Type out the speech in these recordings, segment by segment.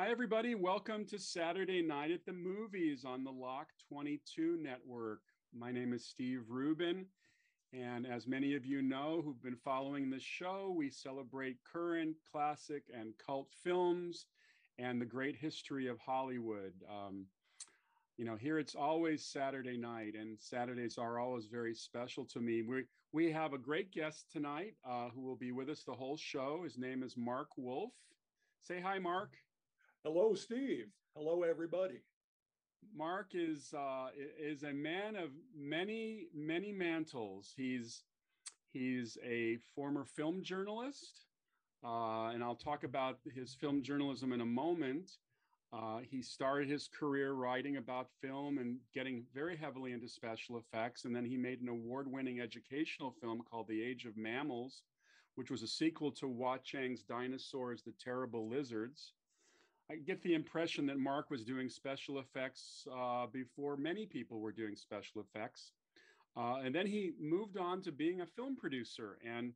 Hi, everybody. Welcome to Saturday Night at the Movies on the Lock 22 Network. My name is Steve Rubin. And as many of you know who've been following this show, we celebrate current, classic, and cult films and the great history of Hollywood. Um, you know, here it's always Saturday night, and Saturdays are always very special to me. We we have a great guest tonight uh, who will be with us the whole show. His name is Mark Wolf. Say hi, Mark. Hello, Steve. Hello, everybody. Mark is uh, is a man of many many mantles. He's he's a former film journalist, uh, and I'll talk about his film journalism in a moment. Uh, he started his career writing about film and getting very heavily into special effects. And then he made an award winning educational film called The Age of Mammals, which was a sequel to Wah Chang's Dinosaurs, the Terrible Lizards. I get the impression that Mark was doing special effects uh, before many people were doing special effects. Uh, and then he moved on to being a film producer. And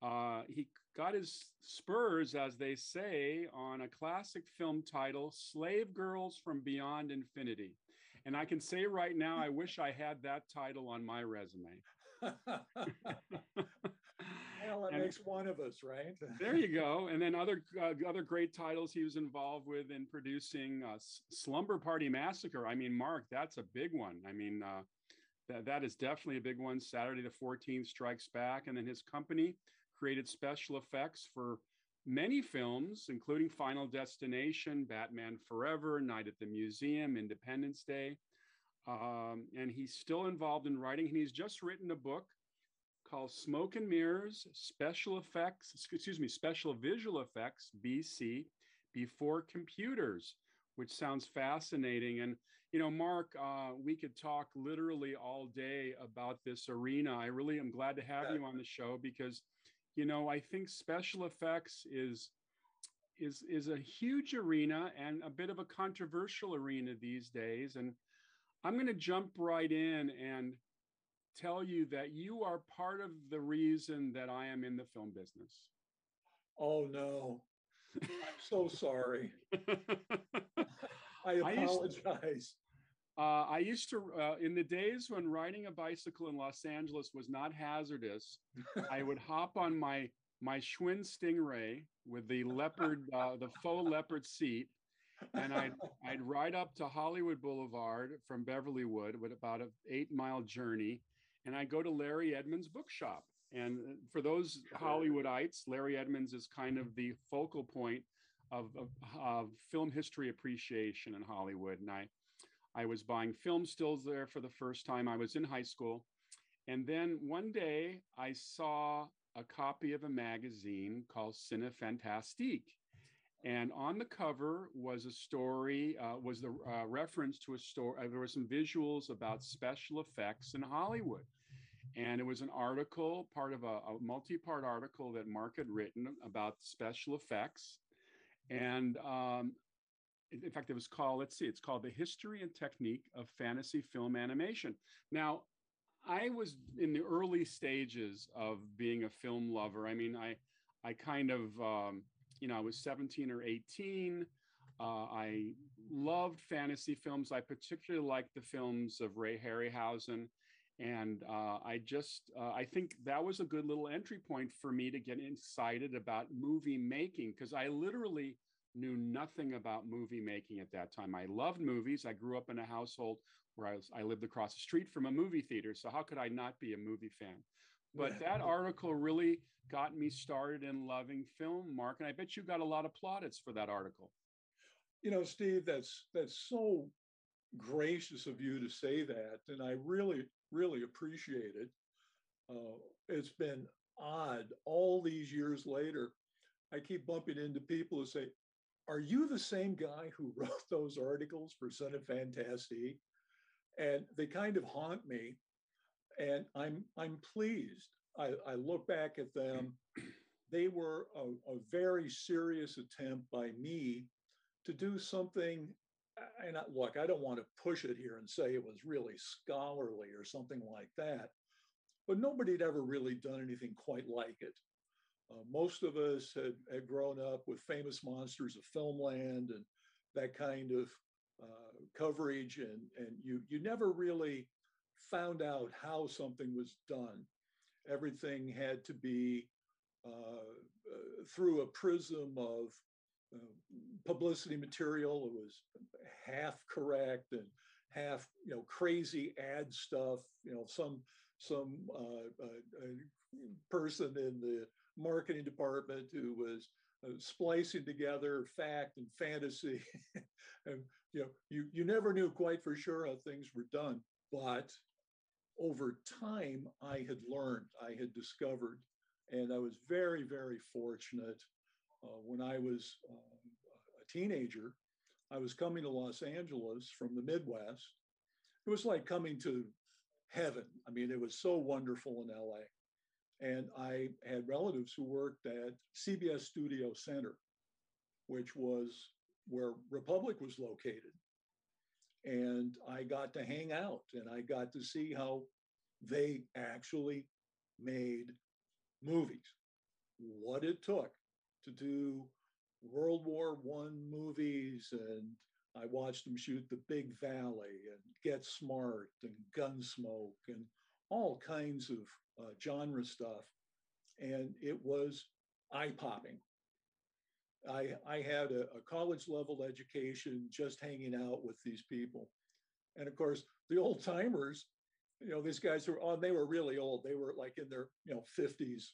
uh, he got his spurs, as they say, on a classic film title, Slave Girls from Beyond Infinity. And I can say right now, I wish I had that title on my resume. well, that and makes one of us, right? there you go. And then other uh, other great titles he was involved with in producing uh, Slumber Party Massacre. I mean, Mark, that's a big one. I mean, uh, that, that is definitely a big one. Saturday the 14th Strikes Back. And then his company, created special effects for many films, including Final Destination, Batman Forever, Night at the Museum, Independence Day. Um, and he's still involved in writing. And he's just written a book called Smoke and Mirrors Special Effects, excuse me, Special Visual Effects, BC, Before Computers, which sounds fascinating. And, you know, Mark, uh, we could talk literally all day about this arena. I really am glad to have you on the show because you know i think special effects is is is a huge arena and a bit of a controversial arena these days and i'm going to jump right in and tell you that you are part of the reason that i am in the film business. Oh no. I'm so sorry. I apologize. uh, I used to, uh, in the days when riding a bicycle in Los Angeles was not hazardous, I would hop on my my Schwinn Stingray with the leopard, uh, the faux leopard seat, and I'd I'd ride up to Hollywood Boulevard from Beverlywood with about an eight mile journey, and I'd go to Larry Edmunds' bookshop. And for those Hollywoodites, Larry Edmunds is kind of the focal point of, of, of film history appreciation in Hollywood, and I I was buying film stills there for the first time. I was in high school. And then one day I saw a copy of a magazine called Cinefantastique. And on the cover was a story, uh, was the uh, reference to a story. Uh, there were some visuals about special effects in Hollywood. And it was an article, part of a, a multi part article that Mark had written about special effects. And um, in fact, it was called, let's see, it's called The History and Technique of Fantasy Film Animation. Now, I was in the early stages of being a film lover. I mean, I, I kind of, um, you know, I was 17 or 18. Uh, I loved fantasy films. I particularly liked the films of Ray Harryhausen. And uh, I just, uh, I think that was a good little entry point for me to get excited about movie making because I literally knew nothing about movie making at that time. I loved movies. I grew up in a household where I, was, I lived across the street from a movie theater. So how could I not be a movie fan? But that article really got me started in loving film, Mark. And I bet you got a lot of plaudits for that article. You know, Steve, that's that's so gracious of you to say that, and I really, really appreciate it. Uh, it's been odd all these years later. I keep bumping into people who say, are you the same guy who wrote those articles for Cinefantastique? And they kind of haunt me. And I'm I'm pleased. I, I look back at them. They were a, a very serious attempt by me to do something and I, look, I don't want to push it here and say it was really scholarly or something like that, but nobody had ever really done anything quite like it. Uh, most of us had, had grown up with famous monsters of filmland and that kind of uh, coverage, and, and you, you never really found out how something was done. Everything had to be uh, uh, through a prism of uh, publicity material. It was half correct and half, you know, crazy ad stuff. You know, some some uh, uh, person in the marketing department who was splicing together fact and fantasy, and you know, you you never knew quite for sure how things were done, but over time, I had learned, I had discovered, and I was very, very fortunate uh, when I was uh, a teenager. I was coming to Los Angeles from the Midwest. It was like coming to heaven. I mean, it was so wonderful in LA. And I had relatives who worked at CBS Studio Center, which was where Republic was located and I got to hang out and I got to see how they actually made movies, what it took to do World War One movies, and I watched them shoot The Big Valley and Get Smart and Gunsmoke and all kinds of uh, genre stuff, and it was eye popping. I, I had a, a college level education just hanging out with these people. And of course, the old timers, you know, these guys were on, oh, they were really old. They were like in their, you know, 50s,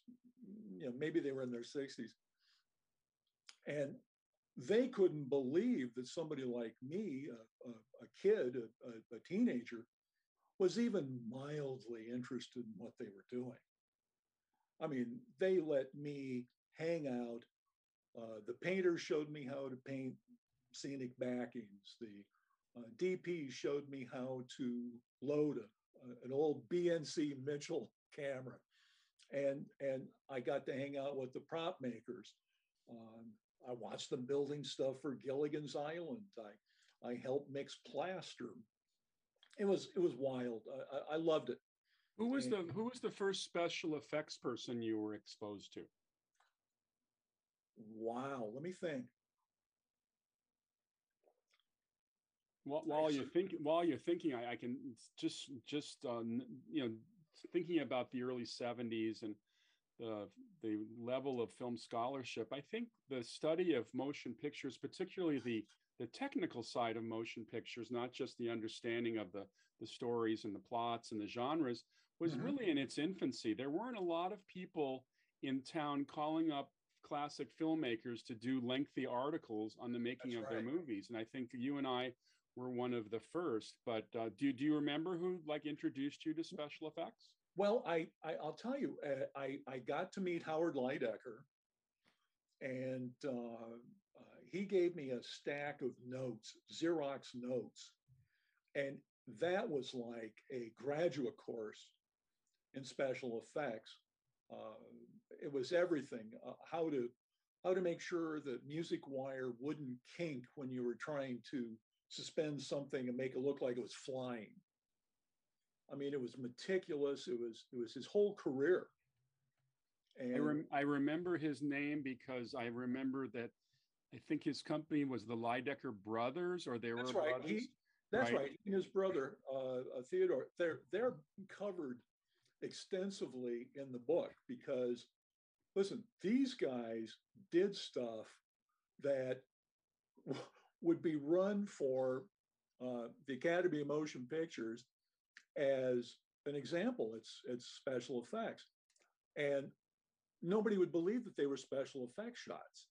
you know, maybe they were in their 60s. And they couldn't believe that somebody like me, a, a, a kid, a, a teenager, was even mildly interested in what they were doing. I mean, they let me hang out uh, the painters showed me how to paint scenic backings. The uh, DP showed me how to load a, an old BNC Mitchell camera. And, and I got to hang out with the prop makers. Um, I watched them building stuff for Gilligan's Island. I, I helped mix plaster. It was it was wild. I, I loved it. Who was and, the who was the first special effects person you were exposed to? Wow, let me think. While, while you're thinking, while you're thinking, I, I can just just uh, you know thinking about the early '70s and the the level of film scholarship. I think the study of motion pictures, particularly the the technical side of motion pictures, not just the understanding of the the stories and the plots and the genres, was mm-hmm. really in its infancy. There weren't a lot of people in town calling up classic filmmakers to do lengthy articles on the making That's of right. their movies. And I think you and I were one of the first. But uh, do do you remember who like introduced you to special effects? Well, I, I will tell you, uh, I I got to meet Howard Lydecker, and uh, uh, he gave me a stack of notes, Xerox notes, and that was like a graduate course in special effects. Uh, it was everything uh, how to how to make sure that music wire wouldn't kink when you were trying to suspend something and make it look like it was flying i mean it was meticulous it was it was his whole career and I, rem- I remember his name because i remember that i think his company was the lydecker brothers or they were that's right. brothers he, that's right. right. His brother, uh, Theodore, they're they're covered extensively in the book because listen, these guys did stuff that would be run for uh, the Academy of Motion Pictures as an example. It's it's special effects, and nobody would believe that they were special effects shots.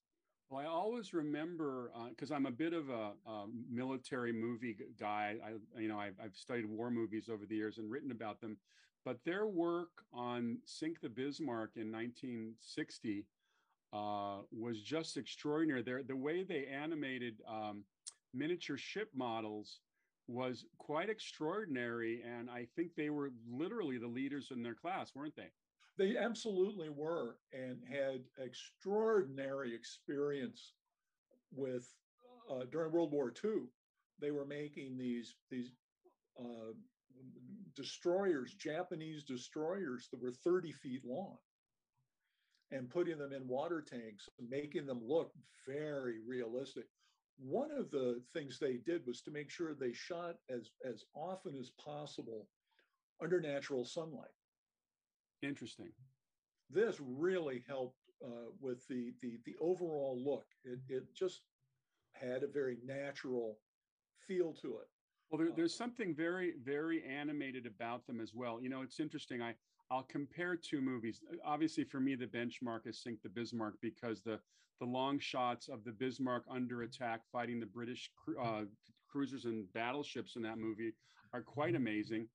Well, I always remember because uh, I'm a bit of a, a, military movie guy. I, you know, I've, I've, studied war movies over the years and written about them. But their work on Sink the Bismarck in 1960 uh, was just extraordinary. Their, the way they animated um, miniature ship models was quite extraordinary. And I think they were literally the leaders in their class, weren't they? They absolutely were and had extraordinary experience with uh, during World War II. They were making these these uh, destroyers, Japanese destroyers that were 30 feet long. and putting them in water tanks, making them look very realistic. One of the things they did was to make sure they shot as, as often as possible under natural sunlight. Interesting. This really helped uh, with the, the, the overall look. It, it just had a very natural feel to it. Well, there, there's something very, very animated about them as well. You know, it's interesting. I I'll compare two movies. Obviously, for me, the benchmark is Sink the Bismarck because the the long shots of the Bismarck under attack fighting the British uh, cruisers and battleships in that movie are quite amazing.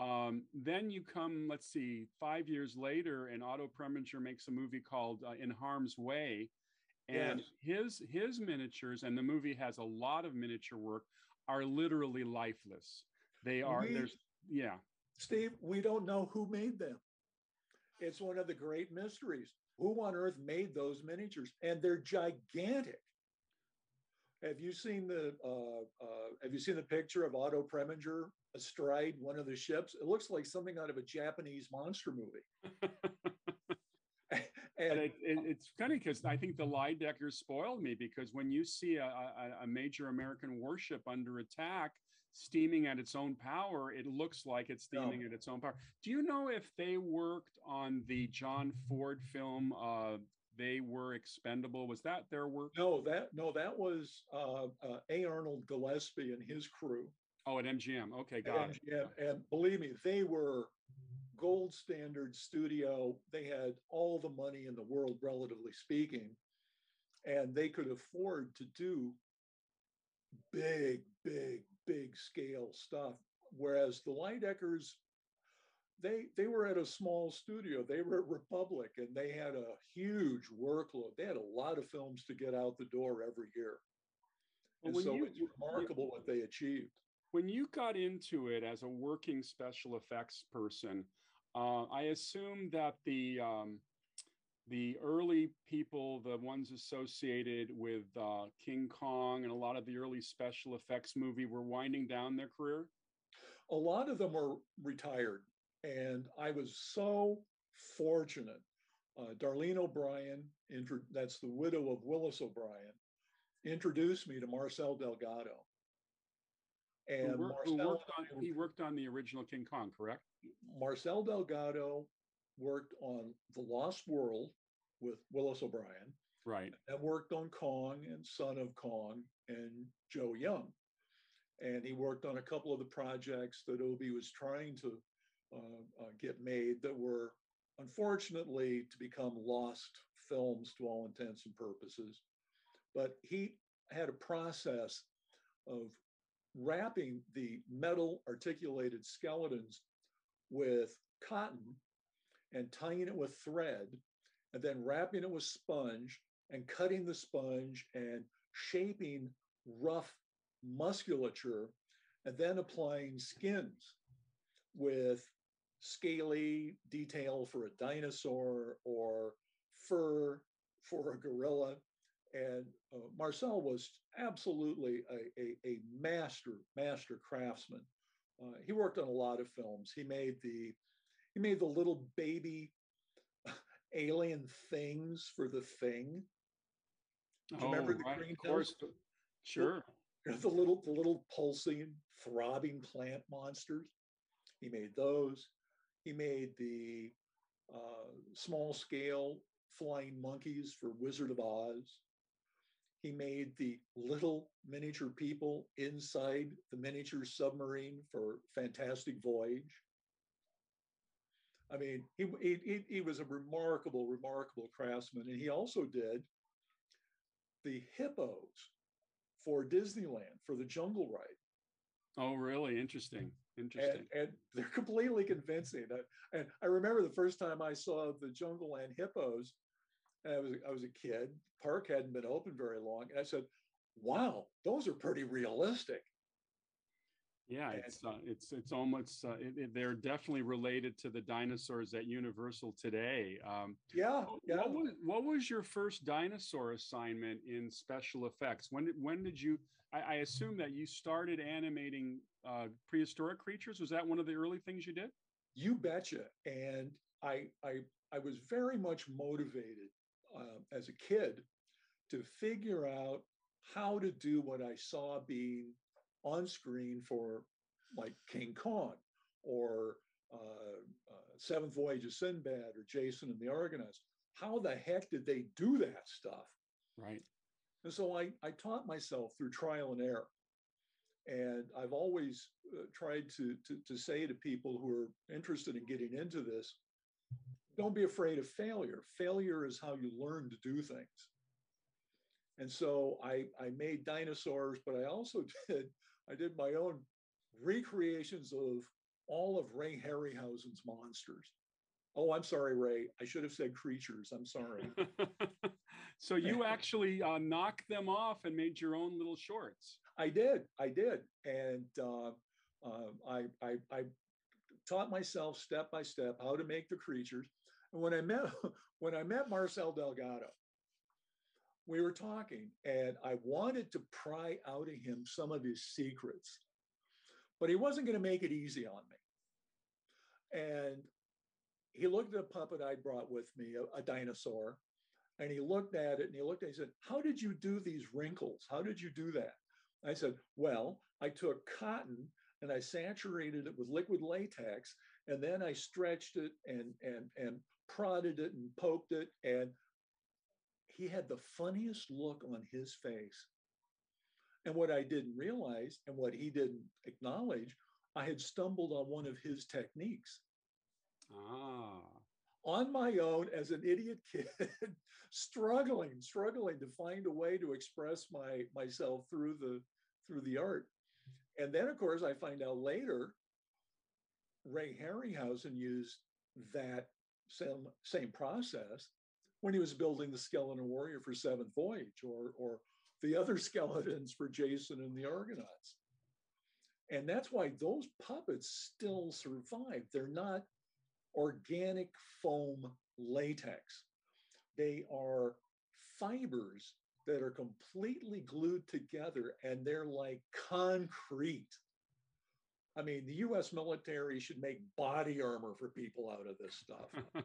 Um, then you come, let's see, five years later, and Otto Preminger makes a movie called uh, In Harm's Way, and yes. his his miniatures and the movie has a lot of miniature work are literally lifeless. They are we, there's yeah. Steve, we don't know who made them. It's one of the great mysteries. Who on earth made those miniatures? And they're gigantic. Have you seen the uh, uh, Have you seen the picture of Otto Preminger astride one of the ships? It looks like something out of a Japanese monster movie. and it, it, it's funny because I think the Lydeckers spoiled me because when you see a, a, a, major American warship under attack steaming at its own power, it looks like it's steaming no. at its own power. Do you know if they worked on the John Ford film? Uh, they were expendable. Was that their work? No, that no, that was uh, uh, A. Arnold Gillespie and his crew. Oh, at MGM. Okay, got at it. MGM. And believe me, they were gold standard studio. They had all the money in the world, relatively speaking, and they could afford to do big, big, big scale stuff. Whereas the Lydeckers, they they were at a small studio. They were at Republic, and they had a huge workload. They had a lot of films to get out the door every year. Well, and so you, it's remarkable you, what they achieved. When you got into it as a working special effects person, uh, I assume that the um, the early people, the ones associated with uh, King Kong and a lot of the early special effects movie, were winding down their career. A lot of them were retired, and I was so fortunate. Uh, Darlene O'Brien, that's the widow of Willis O'Brien, introduced me to Marcel Delgado. And who, Marcel, who worked on, he worked on the original King Kong, correct? Marcel Delgado worked on The Lost World with Willis O'Brien. Right. And worked on Kong and Son of Kong and Joe Young. And he worked on a couple of the projects that Obie was trying to uh, uh, get made that were unfortunately to become lost films to all intents and purposes. But he had a process of wrapping the metal articulated skeletons with cotton and tying it with thread and then wrapping it with sponge and cutting the sponge and shaping rough musculature and then applying skins with scaly detail for a dinosaur or fur for a gorilla. And uh, Marcel was absolutely a, a, a master, master craftsman. Uh, he worked on a lot of films. He made the he made the little baby alien things for the thing. Do you oh, remember the right. green of course. Sure. The, the little the little pulsing, throbbing plant monsters. He made those. He made the uh, small scale flying monkeys for Wizard of Oz. He made the little miniature people inside the miniature submarine for Fantastic Voyage. I mean, he, he, he was a remarkable, remarkable craftsman. And he also did the hippos for Disneyland for the jungle ride. Oh, really? Interesting. Interesting. And, and they're completely convincing. And I remember the first time I saw the Jungle Land hippos, and I was I was a kid. Park hadn't been open very long, and I said, "Wow, those are pretty realistic." Yeah, it's uh, it's it's almost uh, it, it, they're definitely related to the dinosaurs at Universal today. Um, yeah, yeah. What was, what was your first dinosaur assignment in special effects? When did when did you? I, I assume that you started animating uh, prehistoric creatures. Was that one of the early things you did? You betcha. And I I I was very much motivated uh, as a kid to figure out how to do what I saw being on screen for like King Kong or uh, uh, Seventh Voyage of Sinbad or Jason and the Argonauts. How the heck did they do that stuff? Right. And so I, I taught myself through trial and error. And I've always uh, tried to, to, to say to people who are interested in getting into this don't be afraid of failure. Failure is how you learn to do things. And so I, I made dinosaurs, but I also did, I did my own recreations of all of Ray Harryhausen's monsters. Oh, I'm sorry, Ray. I should have said creatures. I'm sorry. so you actually uh, knocked them off and made your own little shorts. I did. I did. And uh, uh, I, I, I taught myself step by step how to make the creatures. And when I met when I met Marcel Delgado, we were talking, and I wanted to pry out of him some of his secrets, but he wasn't going to make it easy on me. And he looked at a puppet I brought with me, a, a dinosaur, and he looked at it and he looked at it and he said, How did you do these wrinkles? How did you do that? I said, Well, I took cotton and I saturated it with liquid latex, and then I stretched it and and and prodded it and poked it, and he had the funniest look on his face. And what I didn't realize and what he didn't acknowledge, I had stumbled on one of his techniques. Ah. On my own as an idiot kid, struggling, struggling to find a way to express my myself through the through the art. And then of course I find out later Ray Harryhausen used that same, same process when he was building the skeleton warrior for Seventh Voyage or, or the other skeletons for Jason and the Argonauts. And that's why those puppets still survive. They're not organic foam latex. They are fibers that are completely glued together and they're like concrete. I mean, the US military should make body armor for people out of this stuff.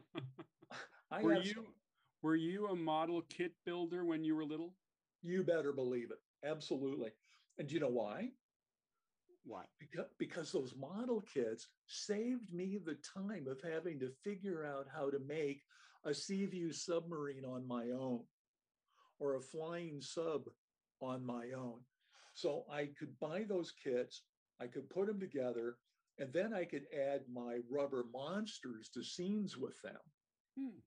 I were you were you a model kit builder when you were little? You better believe it. Absolutely. And do you know why? Why? Because, because those model kits saved me the time of having to figure out how to make a Seaview submarine on my own or a flying sub on my own. So I could buy those kits, I could put them together, and then I could add my rubber monsters to scenes with them. Hmm.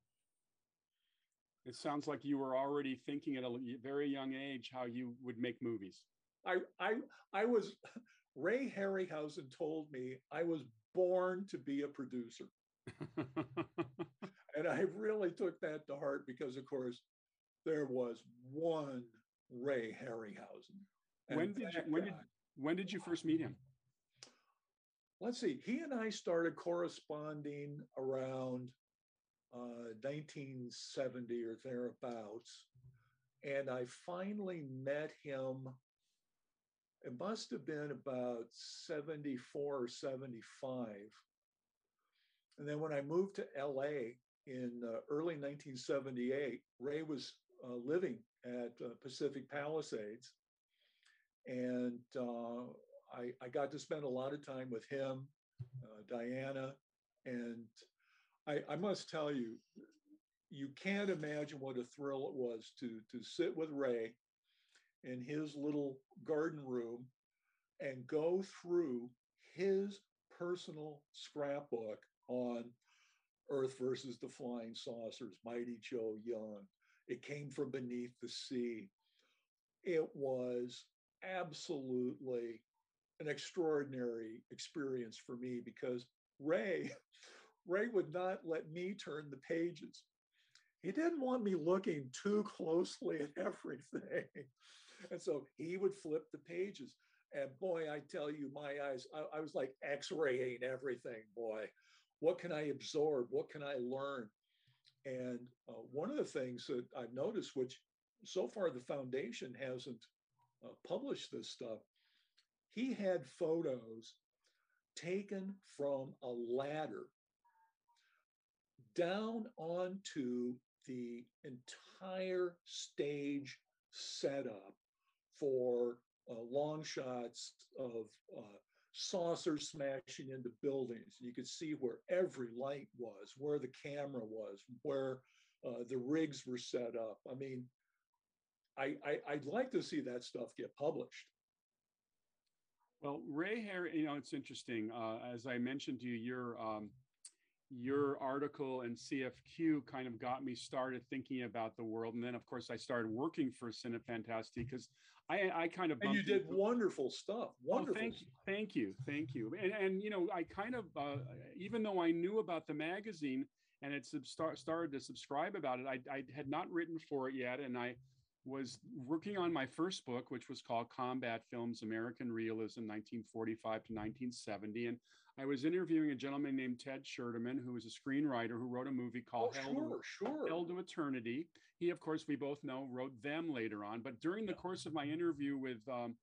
It sounds like you were already thinking at a very young age how you would make movies. I I I was Ray Harryhausen told me I was born to be a producer. and I really took that to heart because of course there was one Ray Harryhausen. When did you when did when did you first meet him? Let's see. He and I started corresponding around uh, 1970 or thereabouts. And I finally met him, it must have been about 74 or 75. And then when I moved to LA in uh, early 1978, Ray was uh, living at uh, Pacific Palisades. And uh, I, I, got to spend a lot of time with him, uh, Diana, and I, I must tell you, you can't imagine what a thrill it was to to sit with Ray in his little garden room and go through his personal scrapbook on Earth versus the Flying Saucers, Mighty Joe Young. It came from beneath the sea. It was absolutely an extraordinary experience for me because Ray Ray would not let me turn the pages. He didn't want me looking too closely at everything. And so he would flip the pages. And boy, I tell you, my eyes, I, I was like x raying everything, boy. What can I absorb? What can I learn? And uh, one of the things that I've noticed, which so far the foundation hasn't uh, published this stuff, he had photos taken from a ladder down onto the entire stage setup for uh, long shots of uh, saucers smashing into buildings. You could see where every light was, where the camera was, where uh, the rigs were set up. I mean, I, I would like to see that stuff get published. Well, Ray Harry, you know, it's interesting. Uh, as I mentioned to you, your um, your article and CFQ kind of got me started thinking about the world, and then of course I started working for Cinefantastique because I, I kind of and you did into, wonderful stuff. Wonderful. Oh, thank you, thank you, thank you. And and you know, I kind of uh, even though I knew about the magazine and had sub- started to subscribe about it, I, I had not written for it yet, and I was working on my first book, which was called Combat Films American Realism, 1945 to 1970. And I was interviewing a gentleman named Ted Sherdeman, who was a screenwriter who wrote a movie called oh, Hell, sure, to, sure. Hell to Eternity. He, of course, we both know, wrote them later on. But during the course of my interview with um,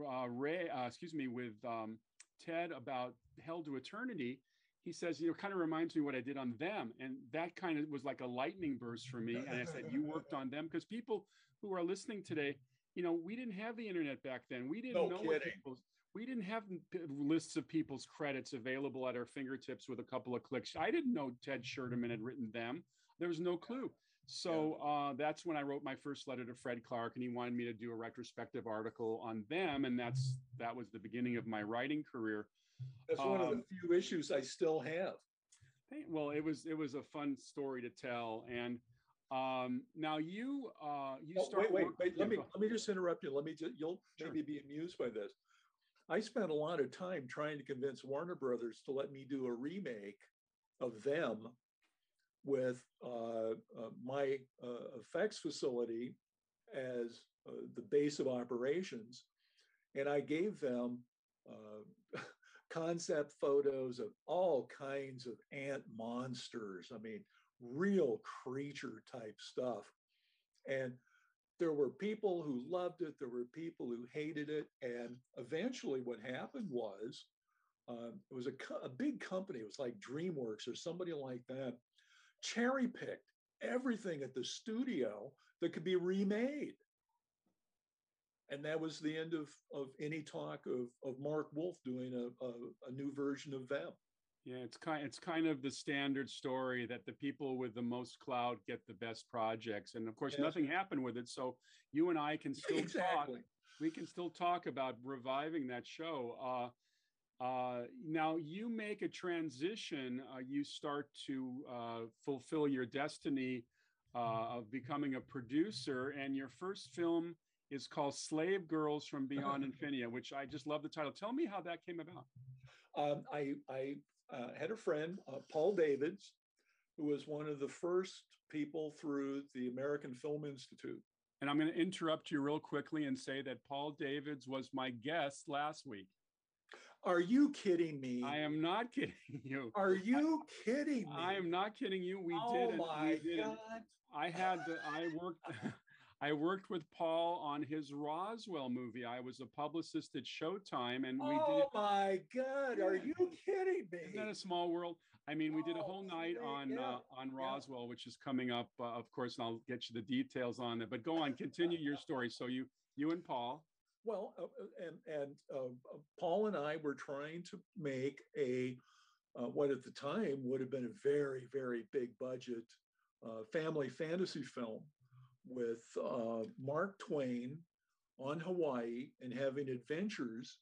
uh, Ray, uh, excuse me, with um, Ted about Hell to Eternity, he says, you know, kind of reminds me what I did on them. And that kind of was like a lightning burst for me. And I said, you worked on them because people who are listening today, you know, we didn't have the internet back then. We didn't no know kidding. what people's, we didn't have lists of people's credits available at our fingertips with a couple of clicks. I didn't know Ted Sherdeman had written them. There was no clue. So uh, that's when I wrote my first letter to Fred Clarke, and he wanted me to do a retrospective article on them, and that's that was the beginning of my writing career. That's um, one of the um, few issues I still have. Well, it was it was a fun story to tell, and um, now you uh, you oh, start. Wait, wait, wait. Let me let me just interrupt you. Let me just you'll sure. maybe be amused by this. I spent a lot of time trying to convince Warner Brothers to let me do a remake of them with uh, uh, my uh, effects facility as uh, the base of operations. And I gave them uh, concept photos of all kinds of ant monsters. I mean, real creature type stuff. And there were people who loved it, there were people who hated it. And eventually, what happened was um, it was a, a big company, it was like DreamWorks or somebody like that, cherry picked everything at the studio that could be remade. And that was the end of, of any talk of, of Mark Wolf doing a, a, a new version of them. Yeah, it's kind it's kind of the standard story that the people with the most cloud get the best projects, and of course, yes. nothing happened with it. So you and I can still exactly. talk. We can still talk about reviving that show. Uh, uh, now you make a transition. Uh, you start to uh, fulfill your destiny uh, of becoming a producer, and your first film is called "Slave Girls from Beyond Infinity," which I just love the title. Tell me how that came about. Um, I, I uh, had a friend, uh, Paul Davids, who was one of the first people through the American Film Institute. And I'm going to interrupt you real quickly and say that Paul Davids was my guest last week. Are you kidding me? I am not kidding you. Are you I, kidding me? I am not kidding you. We oh did it. My did God. It. I had the, I worked I worked with Paul on his Roswell movie. I was a publicist at Showtime, and we oh did. Oh my God! Are you kidding me? Isn't that a small world? I mean, we did a oh, whole night on yeah. uh, on Roswell, yeah. which is coming up, uh, of course, and I'll get you the details on it. But go on, continue your story. So you you and Paul. Well, uh, uh and and uh, Paul and I were trying to make a uh, what at the time would have been a very very big budget family fantasy film with uh, Mark Twain on Hawaii and having adventures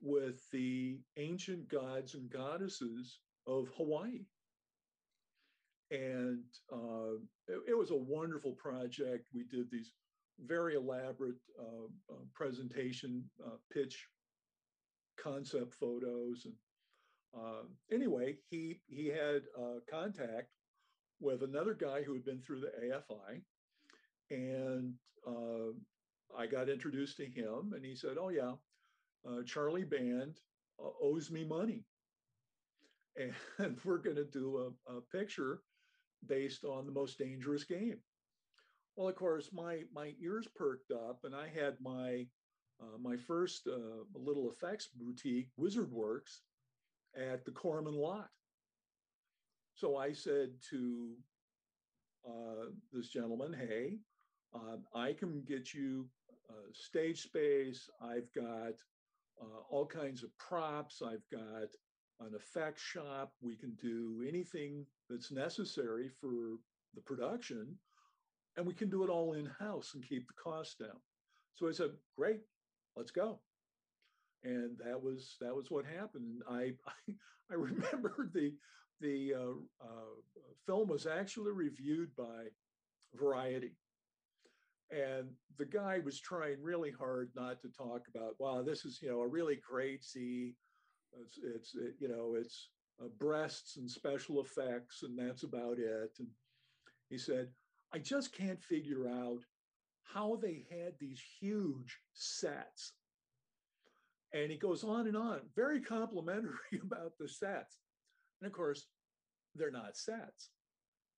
with the ancient gods and goddesses of Hawaii. And uh, it, it, was a wonderful project. We did these very elaborate uh, uh presentation, uh, pitch, concept photos. And uh, anyway, he, he had contact with another guy who had been through the AFI and uh, I got introduced to him, and he said, "Oh yeah, uh, Charlie Band uh, owes me money, and we're going to do a, a, picture based on the most dangerous game." Well, of course, my my ears perked up, and I had my uh, my first uh, little effects boutique, Wizard Works, at the Corman lot. so I said to uh, this gentleman, hey, uh, I can get you uh, stage space. I've got uh, all kinds of props. I've got an effect shop. We can do anything that's necessary for the production, and we can do it all in house and keep the cost down. So I said, great, let's go. And that was that was what happened. I I, I remember the the uh, uh, film was actually reviewed by Variety, and the guy was trying really hard not to talk about, wow, this is you know a really great see, it's, it's it, you know it's uh, breasts and special effects, and that's about it. And he said, I just can't figure out how they had these huge sets. And he goes on and on, very complimentary about the sets. And of course, they're not sets.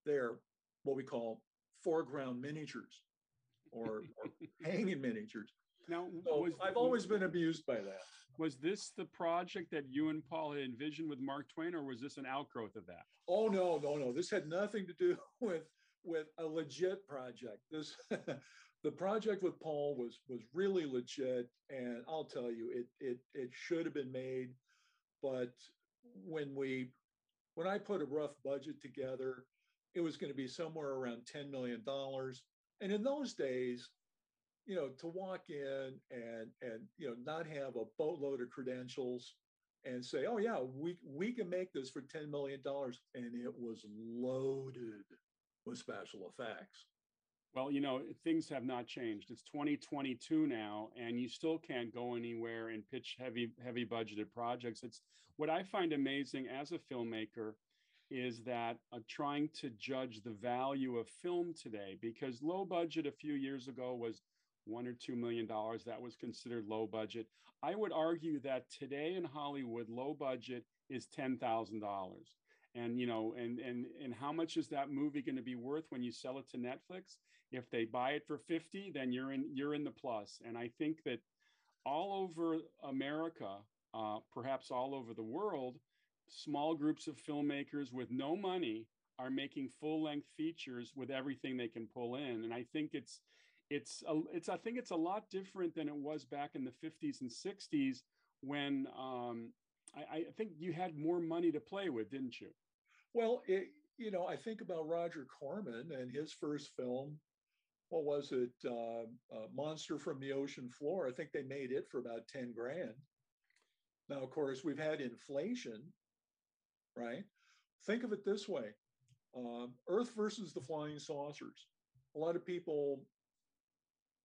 They're what we call foreground miniatures or, or hanging miniatures. Now, so was, I've always been abused by that. Was this the project that you and Paul had envisioned with Mark Twain, or was this an outgrowth of that? Oh no, no, no. This had nothing to do with with a legit project. This the project with Paul was was really legit, and I'll tell you, it it it should have been made, but when we when I put a rough budget together, it was going to be somewhere around $10 million. And in those days, you know, to walk in and and you know not have a boatload of credentials and say, oh yeah, we we can make this for $10 million. And it was loaded with special effects. Well, you know, things have not changed. It's 2022 now, and you still can't go anywhere and pitch heavy, heavy budgeted projects. It's what I find amazing as a filmmaker is that uh, trying to judge the value of film today, because low budget a few years ago was one or two million dollars. That was considered low budget. I would argue that today in Hollywood, low budget is ten thousand dollars and you know and and and how much is that movie going to be worth when you sell it to netflix if they buy it for 50 then you're in you're in the plus and i think that all over america uh, perhaps all over the world small groups of filmmakers with no money are making full length features with everything they can pull in and i think it's it's a, it's i think it's a lot different than it was back in the 50s and 60s when um, I, I think you had more money to play with didn't you well, it, you know, I think about Roger Corman and his first film. What was it? Uh, uh, Monster from the Ocean Floor. I think they made it for about 10 grand. Now, of course, we've had inflation, right? Think of it this way um, Earth versus the flying saucers. A lot of people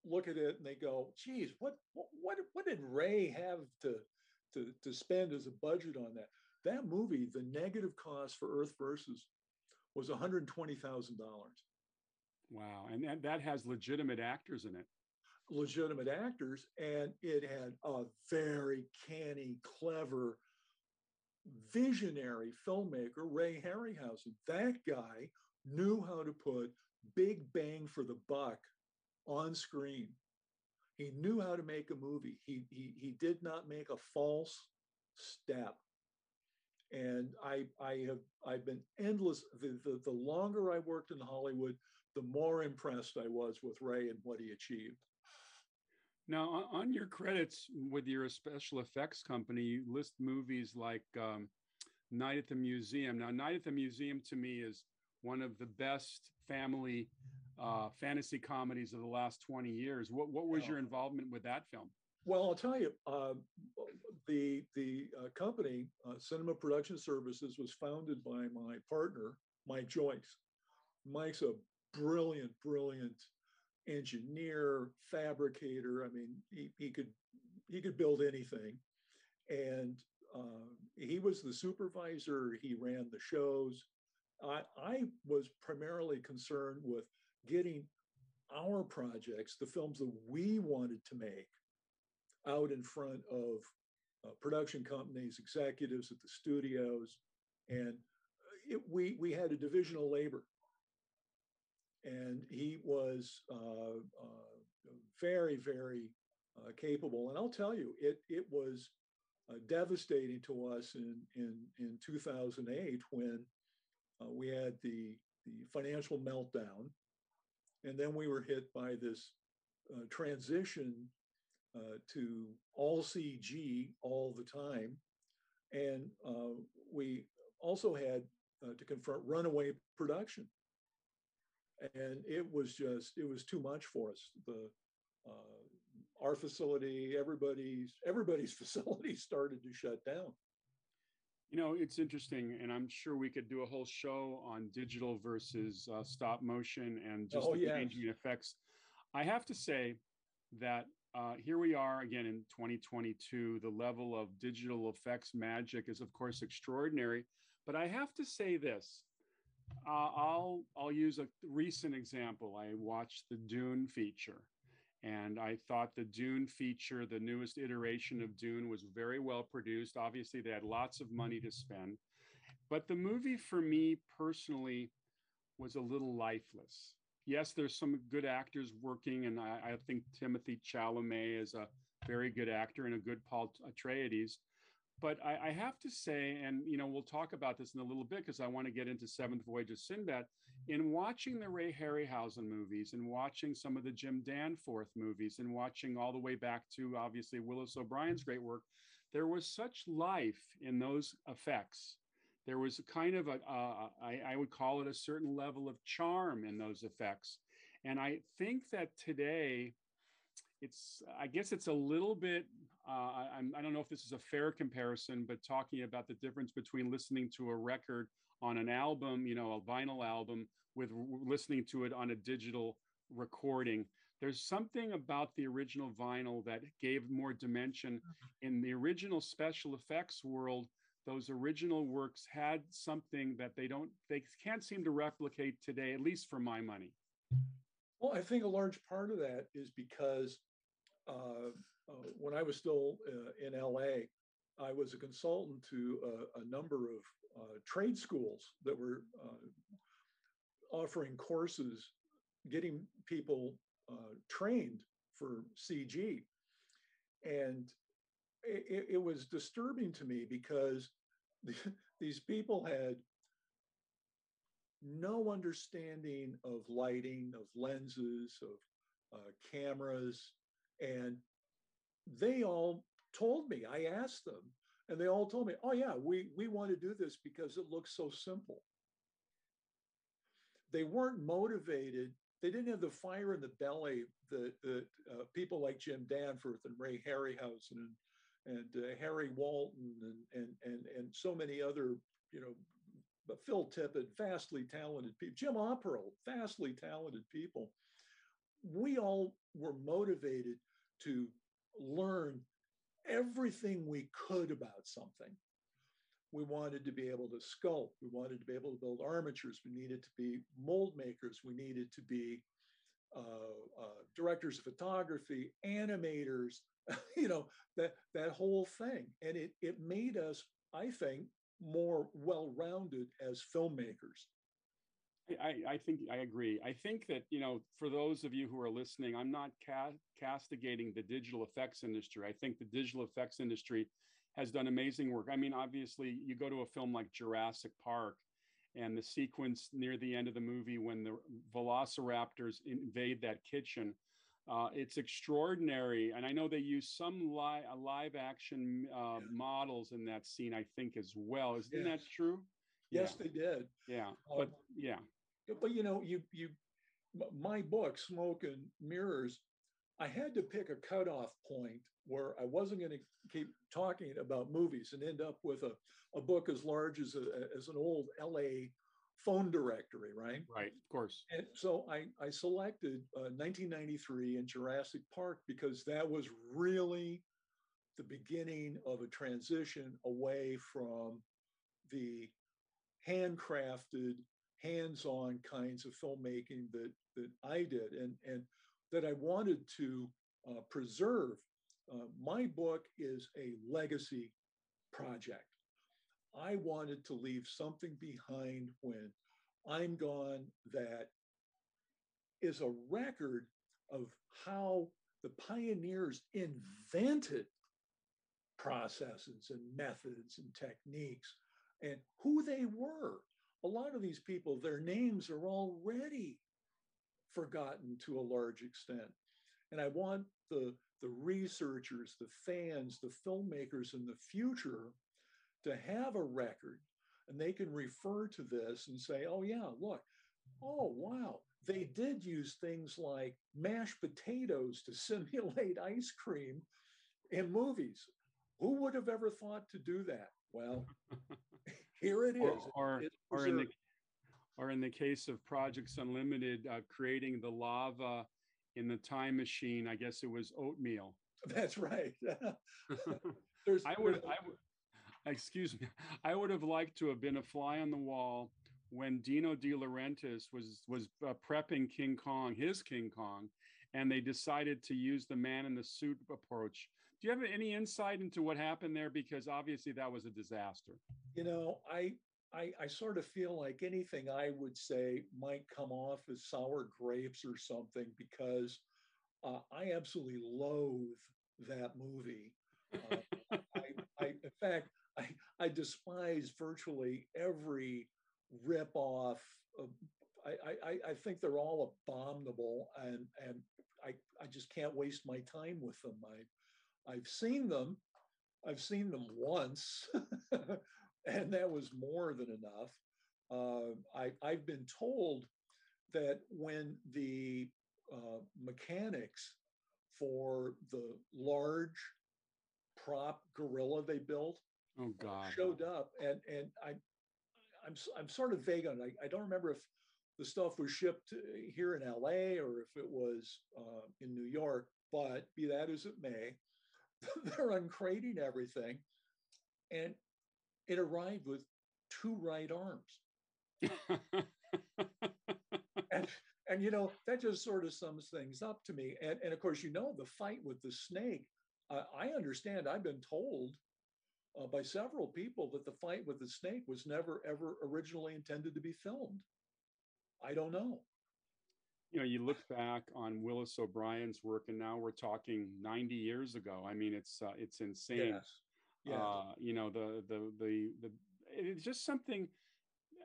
look at it and they go, geez, what, what, what did Ray have to, to, to spend as a budget on that? That movie, the negative cost for Earth versus was $120,000. Wow. And that, that has legitimate actors in it. Legitimate actors. And it had a very canny, clever, visionary filmmaker, Ray Harryhausen. That guy knew how to put big bang for the buck on screen. He knew how to make a movie. He, he, he did not make a false step and I I have I've been endless. The, the the longer I worked in Hollywood, the more impressed I was with Ray and what he achieved. Now, on your credits with your special effects company, you list movies like um, Night at the Museum. Now, Night at the Museum to me is one of the best family uh, fantasy comedies of the last 20 years. What, what was your involvement with that film? Well, I'll tell you, uh, the the uh, company, uh, Cinema Production Services, was founded by my partner, Mike Joyce. Mike's a brilliant, brilliant engineer, fabricator. I mean, he, he could he could build anything, and uh, he was the supervisor. He ran the shows. I, I was primarily concerned with getting our projects, the films that we wanted to make, out in front of uh, production companies, executives at the studios, and it, we we had a division of labor, and he was uh, uh, very very uh, capable. And I'll tell you, it it was uh, devastating to us in in in 2008 when we had the the financial meltdown, and then we were hit by this transition to all CG all the time, and we also had uh, to confront runaway production, and it was just it was too much for us. The uh, our facility, everybody's everybody's facility started to shut down. You know, it's interesting, and I'm sure we could do a whole show on digital versus uh, stop motion and just oh, the yes. changing effects. I have to say that uh, here we are again in 2022. The level of digital effects magic is, of course, extraordinary. But I have to say this: uh, I'll I'll use a recent example. I watched the Dune feature, and I thought the Dune feature, the newest iteration of Dune, was very well produced. Obviously, they had lots of money to spend. But the movie, for me personally, was a little lifeless. Yes, there's some good actors working, and I, I think Timothy Chalamet is a very good actor and a good Paul Atreides but I, I, have to say, and you know, we'll talk about this in a little bit because I want to get into Seventh Voyage of Sinbad. In watching the Ray Harryhausen movies, and watching some of the Jim Danforth movies, and watching all the way back to obviously Willis O'Brien's great work, there was such life in those effects. There was kind of a, I, would call it a certain level of charm in those effects. And I think that today, it's i guess it's a little bit I, I don't know if this is a fair comparison but talking about the difference between listening to a record on an album you know a vinyl album with listening to it on a digital recording. There's something about the original vinyl that gave more dimension. Mm-hmm. in the original special effects world those original works had something that they don't they can't seem to replicate today at least for my money. Well i think a large part of that is because uh, uh, when I was still uh, in LA, I was a consultant to a, a number of trade schools that were offering courses, getting people trained for CG. And it, it, was disturbing to me because these people had no understanding of lighting, of lenses, of uh, cameras, and they all told me, I asked them, and they all told me, oh, yeah, we, we want to do this because it looks so simple. They weren't motivated. They didn't have the fire in the belly that, that uh, people like Jim Danforth and Ray Harryhausen and, and uh, Harry Walton and, and, and, and so many other, you know, but Phil Tippett, vastly talented people, Jim Aupperle, vastly talented people. We all were motivated to learn everything we could about something. We wanted to be able to sculpt. We wanted to be able to build armatures. We needed to be mold makers. We needed to be uh, uh, directors of photography, animators, you know, that, that whole thing. And it, it made us, I think, more well rounded as filmmakers. I, I, think I agree. I think that, you know, for those of you who are listening, I'm not ca- castigating the digital effects industry. I think the digital effects industry has done amazing work. I mean, obviously, you go to a film like Jurassic Park and the sequence near the end of the movie when the velociraptors invade that kitchen. Uh, it's extraordinary. And I know they use some li- live action uh, models in that scene, I think, as well. Isn't yes. that true? Yes, yeah. they did. Yeah. But um, yeah but you know, you you my book, Smoke and Mirrors, I had to pick a cutoff point where I wasn't going to keep talking about movies and end up with a, a book as large as a, as an old LA phone directory, right? Right, of course. And so I, I selected uh, 1993 and Jurassic Park because that was really the beginning of a transition away from the handcrafted hands-on kinds of filmmaking that that I did and and that I wanted to uh, preserve. Uh, my book is a legacy project. I wanted to leave something behind when I'm gone that is a record of how the pioneers invented processes and methods and techniques and who they were a lot of these people, their names are already forgotten to a large extent. And I want the, the researchers, the fans, the filmmakers in the future to have a record and they can refer to this and say, oh, yeah, look, oh, wow, they did use things like mashed potatoes to simulate ice cream in movies. Who would have ever thought to do that? Well, here it is. Or, or, or in the or in the case of Projects Unlimited, uh, creating the lava in the time machine. I guess it was oatmeal. That's right. there's, I would, I would, excuse me, I would have liked to have been a fly on the wall when Dino De Laurentiis was was uh, prepping King Kong, his King Kong, and they decided to use the man in the suit approach. Do you have any insight into what happened there? Because obviously that was a disaster. You know, I I, I sort of feel like anything I would say might come off as sour grapes or something because uh, I absolutely loathe that movie. Uh, I, I, in fact, I, I despise virtually every rip off. I, I, I think they're all abominable, and and I, I just can't waste my time with them. I I've seen them, I've seen them once, and that was more than enough. Uh, I, I've been told that when the uh, mechanics for the large prop gorilla they built oh god. showed up and and i i'm i'm sort of vague on it. I, I don't remember if the stuff was shipped here in la or if it was uh, in new york but be that as it may they're uncrating everything. And it arrived with two right arms. and, and, you know, that just sort of sums things up to me. And, and of course, you know, the fight with the snake, uh, I understand, I've been told uh, by several people that the fight with the snake was never, ever originally intended to be filmed. I don't know. You know, you look back on Willis O'Brien's work, and now we're talking 90 years ago. I mean, it's uh, it's insane. Yes yeah. Uh, you know, the, the, the, the, it's just something,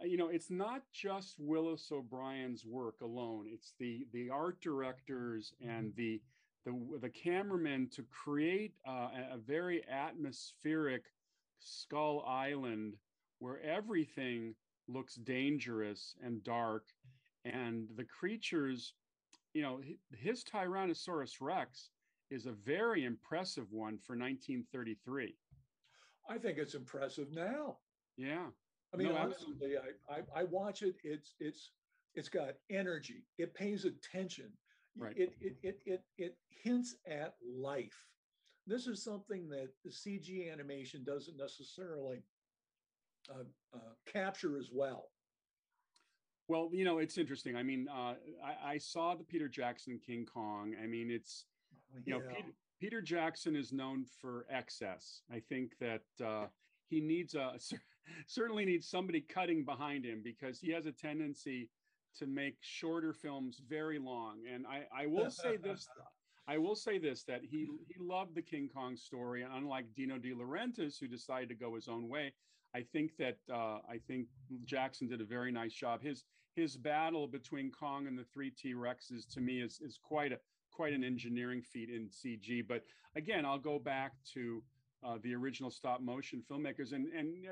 you know, it's not just Willis O'Brien's work alone. It's the, the art directors and the, the, the cameramen to create uh, a very atmospheric Skull Island where everything looks dangerous and dark. And the creatures, you know, his Tyrannosaurus Rex is a very impressive one for 1933. I think it's impressive now. Yeah. I mean, no, honestly, I, I, I watch it. It's it's it's got energy. It pays attention. Right. It, it it it it hints at life. This is something that the CG animation doesn't necessarily uh, uh, capture as well. Well, you know, it's interesting. I mean, uh, I, I, saw the Peter Jackson King Kong. I mean, it's you yeah. know, Peter, Peter Jackson is known for excess. I think that uh, he needs a certainly needs somebody cutting behind him because he has a tendency to make shorter films very long. And I, I will say this. I will say this that he he loved the King Kong story, and unlike Dino De Laurentiis, who decided to go his own way, I think that uh, I think Jackson did a very nice job. His his battle between Kong and the three T Rexes to me is is quite a quite an engineering feat in CG. But again, I'll go back to uh, the original stop motion filmmakers, and and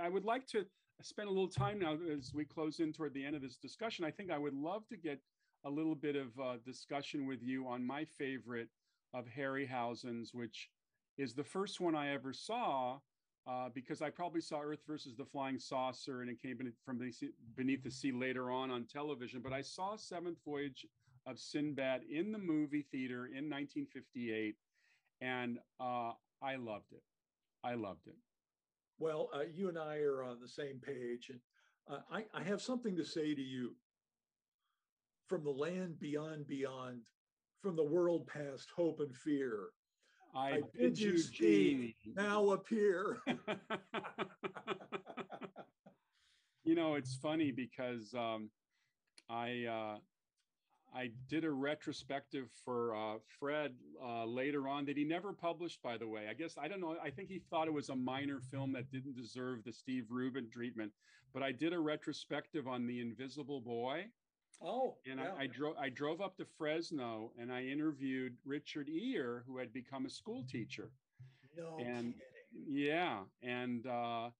I would like to spend a little time now as we close in toward the end of this discussion. I think I would love to get a little bit of uh, discussion with you on my favorite of Harryhausen's, which is the first one I ever saw. Uh, because I probably saw Earth versus the Flying Saucer and it came from beneath the sea later on on television. But I saw Seventh Voyage of Sinbad in the movie theater in 1958, and uh, I loved it. I loved it. Well, uh, you and I are on the same page, and uh, I, I have something to say to you. From the land beyond beyond, from the world past hope and fear, I, I bid you, Steve, now appear. you know, it's funny because um, I uh, I did a retrospective for uh, Fred uh, later on that he never published, by the way. I guess, I don't know, I think he thought it was a minor film that didn't deserve the Steve Rubin treatment. But I did a retrospective on The Invisible Boy. Oh, and yeah. I, I drove I drove up to Fresno and I interviewed Richard Eyer, who had become a school teacher. No and kidding. yeah, and uh,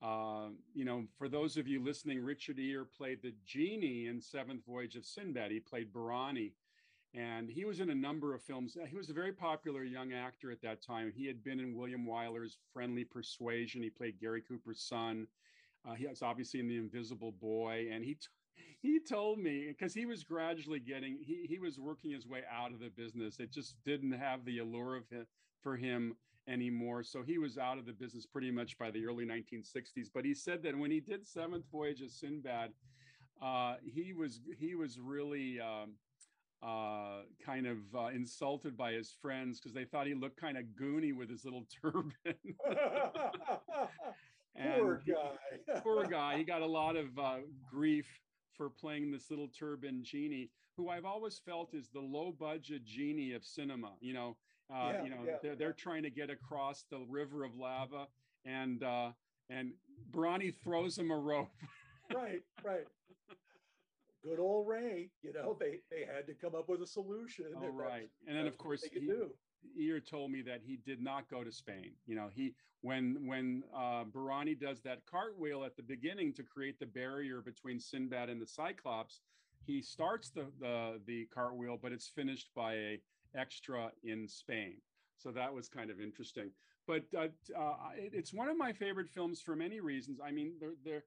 uh, you know, for those of you listening, Richard Eyer played the genie in Seventh Voyage of Sinbad. He played Barani, and he was in a number of films. He was a very popular young actor at that time. He had been in William Wyler's Friendly Persuasion. He played Gary Cooper's son. Uh, he was obviously in The Invisible Boy, and he. T- he told me because he was gradually getting he, he was working his way out of the business it just didn't have the allure of him for him anymore. So he was out of the business pretty much by the early 1960s. But he said that when he did Seventh Voyage of Sinbad, uh, he was he was really um, uh, kind of uh, insulted by his friends because they thought he looked kind of goony with his little turban. poor guy. poor guy. He got a lot of uh, grief for playing this little turban genie, who I've always felt is the low budget genie of cinema. You know, uh, Yeah, you know, yeah, they're, they're trying to get across the river of lava, and uh, and Barani throws him a rope. right, right. Good old Ray, you know, they they had to come up with a solution. And right. And then, of course, he- do. Eyer told me that he did not go to Spain. You know, he when when uh, Barani does that cartwheel at the beginning to create the barrier between Sinbad and the Cyclops, he starts the the the cartwheel, but it's finished by a extra in Spain. So that was kind of interesting. But uh, uh, it, it's one of my favorite films for many reasons. I mean, the the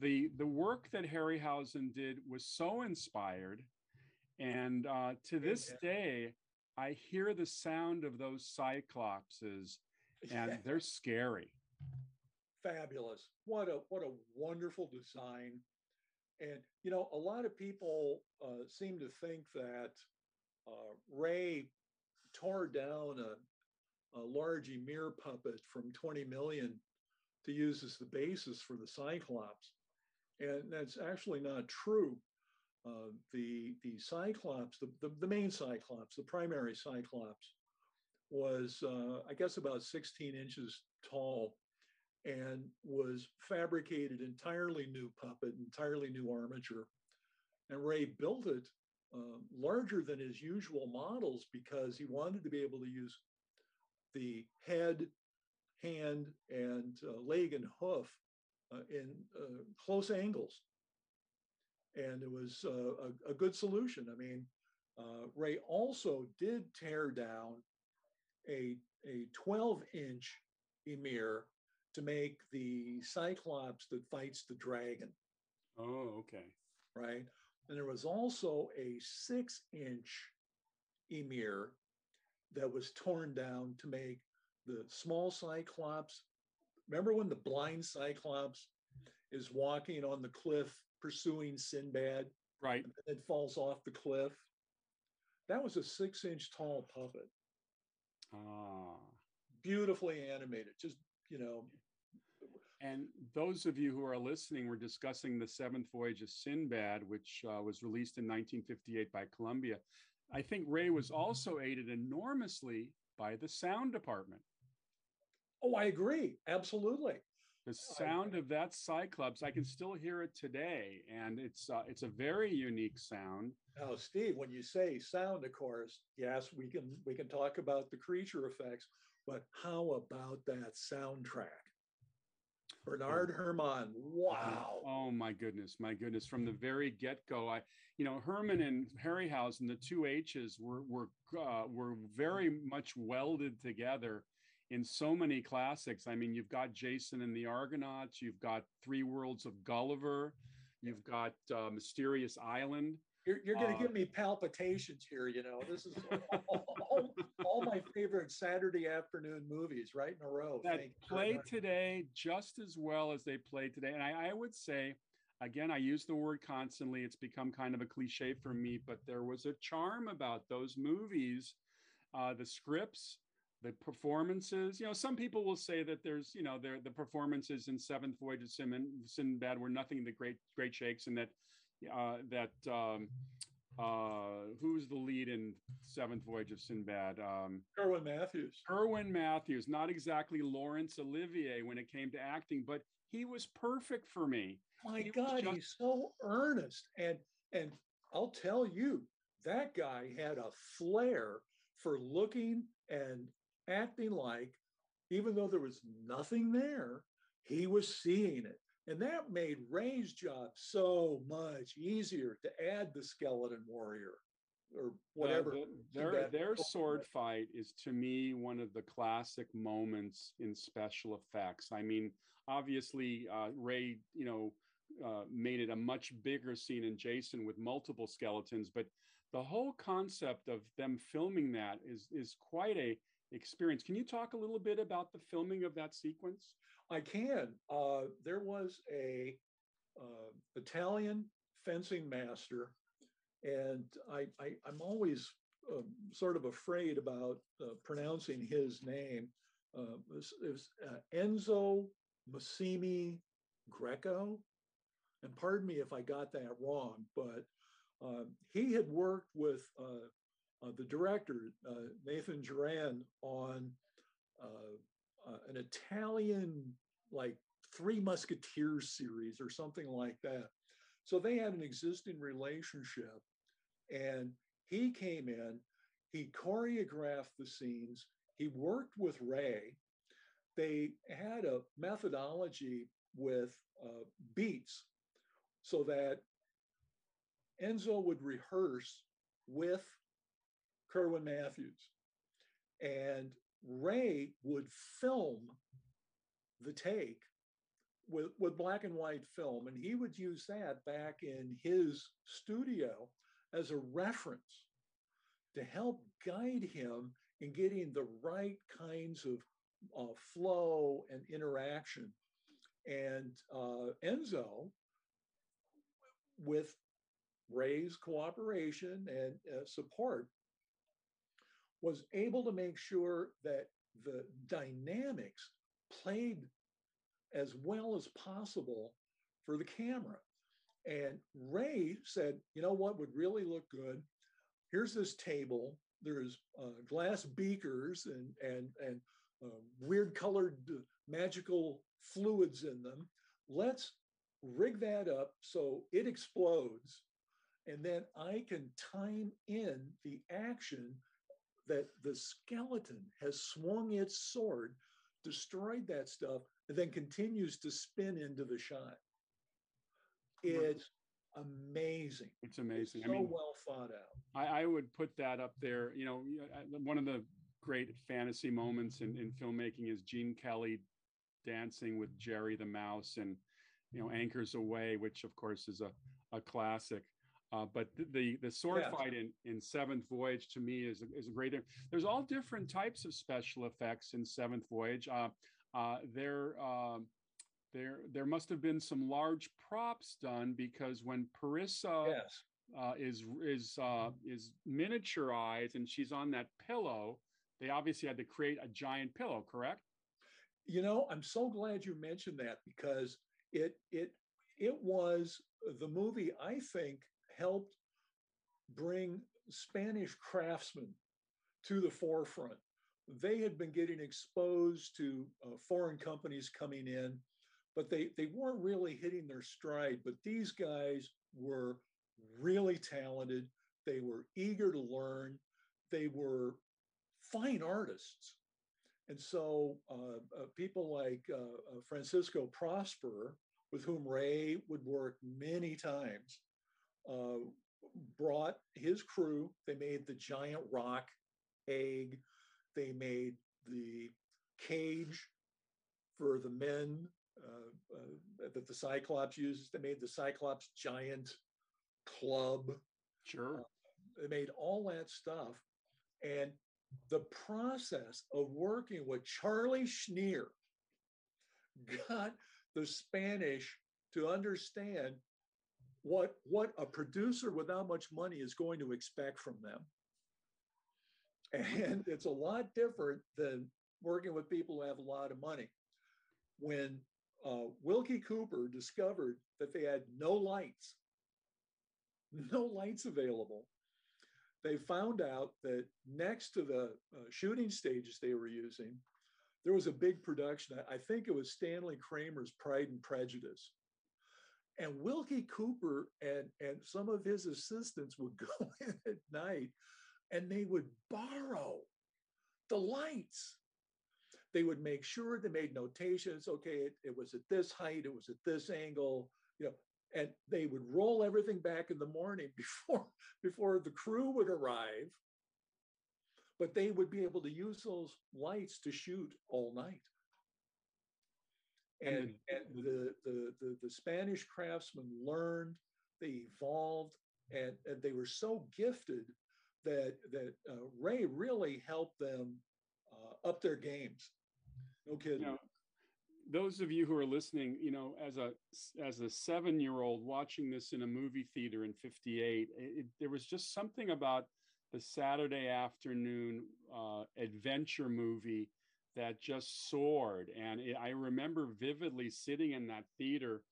the the work that Harryhausen did was so inspired, and uh, to this Yeah. day, I hear the sound of those cyclopses, and they're scary. fabulous. What a what a wonderful design. And you know, a lot of people uh, seem to think that Ray tore down a, a large Ymir puppet from 20 million to use as the basis for the Cyclops, and that's actually not true. Uh, the the Cyclops, the, the the main Cyclops, the primary Cyclops, was uh, I guess about 16 inches tall and was fabricated entirely new puppet, entirely new armature. And Ray built it uh, larger than his usual models because he wanted to be able to use the head, hand, and uh, leg and hoof uh, in uh, close angles. And it was uh, a, a good solution. I mean, uh, Ray also did tear down a, a 12 inch Ymir to make the Cyclops that fights the dragon, Oh, okay. right? And there was also a six inch Ymir that was torn down to make the small Cyclops. Remember when the blind Cyclops is walking on the cliff pursuing Sinbad Right. and it falls off the cliff? That was a six inch tall puppet, Ah. beautifully animated, just, you know, And those of you who are listening, we're discussing the Seventh Voyage of Sinbad, which uh, was released in 1958 by Columbia. I think Ray was also aided enormously by the sound department. oh, I agree. Absolutely. The sound of that Cyclops, I can still hear it today, and it's uh, it's a very unique sound. Now, Steve, when you say sound, of course, yes, we can we can talk about the creature effects, but how about that soundtrack? Bernard Herrmann. wow. Oh my goodness, my goodness! From the very get-go, I, you know, Herrmann and Harryhausen, the two H's were were uh, were very much welded together in so many classics. I mean, you've got Jason and the Argonauts, you've got Three Worlds of Gulliver, you've got uh, Mysterious Island. You're, you're going to uh, give me palpitations here. You know, this is all, all, all my favorite Saturday afternoon movies right in a row. that play today just as well as they play today. And I, I would say, again, I use the word constantly. It's become kind of a cliche for me, but there was a charm about those movies, uh, the scripts, the performances. You know, some people will say that there's, you know, the performances in Seventh Voyage of Sin- Sinbad were nothing the great great shakes, and that uh, that um, uh, who's the lead in Seventh Voyage of Sinbad? Um, Kerwin Mathews. Kerwin Mathews, not exactly Laurence Olivier when it came to acting, but he was perfect for me. My he God, just... he's so earnest, and and I'll tell you, that guy had a flair for looking and acting like, even though there was nothing there, he was seeing it. And that made Ray's job so much easier to add the skeleton warrior or whatever. The, the, their their sword fight is to me one of the classic moments in special effects. I mean, obviously, uh, Ray, you know, uh, made it a much bigger scene in Jason with multiple skeletons, but the whole concept of them filming that is is quite a experience. Can you talk a little bit about the filming of that sequence? I can. Uh, there was a uh, Italian fencing master, and I, I am always uh, sort of afraid about uh, pronouncing his name. Uh, was, was uh, Enzo Musumeci Greco, and pardon me if I got that wrong, but he had worked with the director Nathan Juran on uh, an Italian like Three Musketeers series or something like that. So they had an existing relationship, and he came in, he choreographed the scenes, he worked with Ray. They had a methodology with uh, beats so that Enzo would rehearse with Kerwin Mathews. And Ray would film the take with, with black and white film, and he would use that back in his studio as a reference to help guide him in getting the right kinds of uh, flow and interaction. And uh, Enzo, with Ray's cooperation and uh, support, was able to make sure that the dynamics played as well as possible for the camera. And Ray said, you know what would really look good? Here's this table. There's uh, glass beakers and and and uh, weird colored uh, magical fluids in them. Let's rig that up so it explodes, and then I can time in the action that the skeleton has swung its sword, destroyed that stuff, and then continues to spin into the shot. It's amazing. It's amazing. It's so I mean, well thought out. I, I, would put that up there. You know, one of the great fantasy moments in, in filmmaking is Gene Kelly dancing with Jerry the Mouse and, you know, Anchors Aweigh, which of course is a, a classic. Uh, but the, the, the sword yeah. fight in, in Seventh Voyage to me is a, is a great. There's all different types of special effects in Seventh Voyage. Uh, uh, there, um, there, there must have been some large props done because when Parisa yes. Uh, is is uh, is miniaturized and she's on that pillow, they obviously had to create a giant pillow. Correct? You know, I'm so glad you mentioned that because it it it was the movie I think helped bring Spanish craftsmen to the forefront. They had been getting exposed to uh, foreign companies coming in, but they, they weren't really hitting their stride. But these guys were really talented. They were eager to learn. They were fine artists. And so uh, uh, people like uh, uh Francisco Prosper, with whom Ray would work many times, uh, brought his crew. They made the giant rock egg. They made the cage for the men uh, uh, that the Cyclops uses. They made the Cyclops giant club. Sure. Uh, they made all that stuff. And the process of working with Charlie Schneer got the Spanish to understand what what a producer without much money is going to expect from them and it's a lot different than working with people who have a lot of money when uh, wilkie cooper discovered that they had no lights no lights available. They found out that next to the uh, shooting stages they were using, there was a big production. I think it was Stanley Kramer's Pride and Prejudice. And Wilkie Cooper and, and some of his assistants would go in at night and they would borrow the lights. They would make sure they made notations. Okay, it, it was at this height, it was at this angle, you know, and they would roll everything back in the morning before before the crew would arrive but they would be able to use those lights to shoot all night and, and, and the, the, the, the, Spanish craftsmen learned, they evolved, and, and they were so gifted that, that uh, Ray really helped them uh, up their games. No kidding. You know, those of you who are listening, you know, as a as a seven year old watching this in a movie theater in '58, there was just something about the Saturday afternoon uh, adventure movie that just soared. And it, I remember vividly sitting in that theater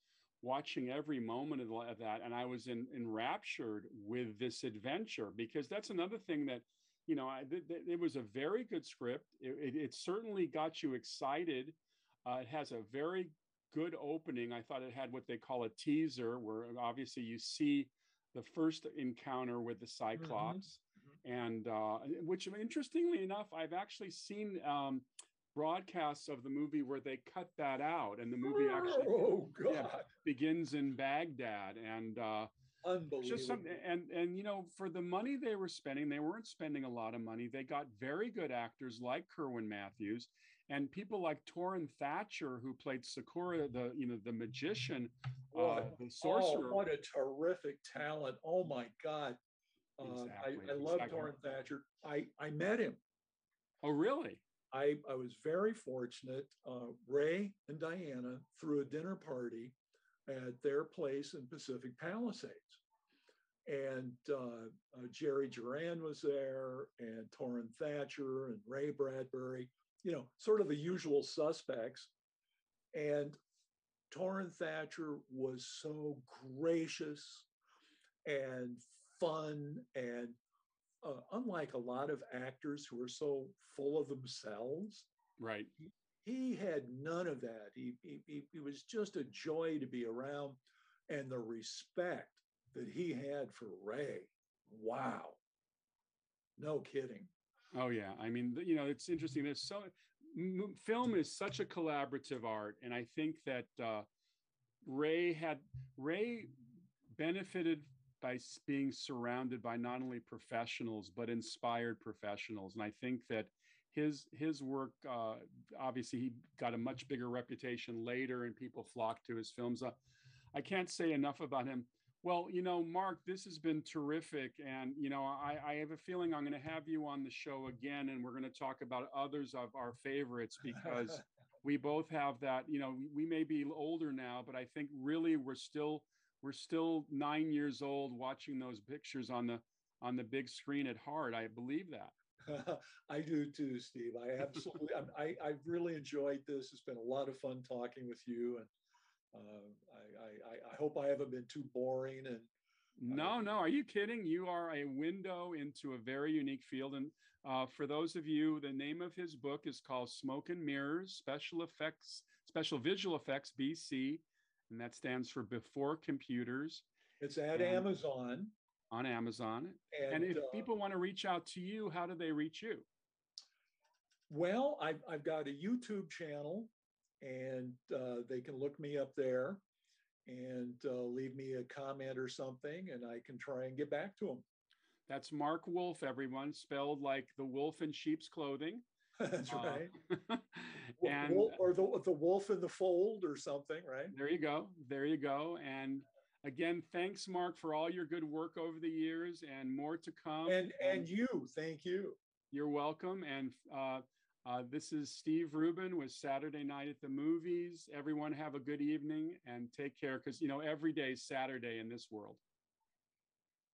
watching every moment of, that. And I was in, enraptured with this adventure because that's another thing that, you know, I, th- th- it was a very good script. It, it, it certainly got you excited. Uh, it has a very good opening. I thought it had what they call a teaser, where obviously you see the first encounter with the mm-hmm. Cyclops. Mm-hmm. And uh, which, interestingly enough, I've actually seen um, broadcasts of the movie where they cut that out and the movie actually oh, yeah, begins in Baghdad and uh Unbelievable. Just some, and and you know, for the money they were spending, they weren't spending a lot of money. They got very good actors like Kerwin Mathews and people like Torin Thatcher, who played Sokurah, the you know the magician, uh, the sorcerer. Oh, what a terrific talent! Oh my God, uh, exactly. I, I love exactly. Torin Thatcher. I I met him. Oh really? I, I was very fortunate. Uh, Ray and Diana threw a dinner party at their place in Pacific Palisades. And uh, uh, Jerry Juran was there, and Torin Thatcher, and Ray Bradbury, you know, sort of the usual suspects. And Torin Thatcher was so gracious and fun and uh, unlike a lot of actors who are so full of themselves, right? He, he had none of that. He, he, he was just a joy to be around, and the respect that he had for Ray. Wow, no kidding. Oh yeah, I mean, you know, it's interesting. There's so film is such a collaborative art, and I think that uh, Ray had Ray benefited by being surrounded by not only professionals but inspired professionals. And i think that his his work uh, obviously he got a much bigger reputation later and people flocked to his films. Uh, i can't say enough about him. Well you know mark this has been terrific. And you know i, I have a feeling i'm going to have you on the show again and we're going to talk about others of our favorites because we both have that you know we may be older now but i think really we're still we're still nine years old watching those pictures on the on the big screen at heart. I believe that. I do too, Steve. I absolutely, I, I've really enjoyed this. It's been a lot of fun talking with you, and uh, I, I, I hope I haven't been too boring. And no, no, are you kidding? You are a window into a very unique field. And uh, for those of you, the name of his book is called Smoke and Mirrors: Special Effects, Special Visual Effects BC and that stands for Before Computers. It's at Amazon. On Amazon. And, and if uh, people want to reach out to you, how do they reach you? Well, I've, I've got a YouTube channel and uh, they can look me up there and uh, leave me a comment or something, and I can try and get back to them. That's Mark Wolf, everyone, spelled like the wolf in sheep's clothing. That's uh, right. and or the the wolf in the fold or something, right? There you go. There you go. And again, thanks, Mark, for all your good work over the years, and more to come. And and you, thank you. You're welcome. And uh, uh, this is Steve Rubin with Saturday Night at the Movies. Everyone have a good evening and take care, because you know every day is Saturday in this world.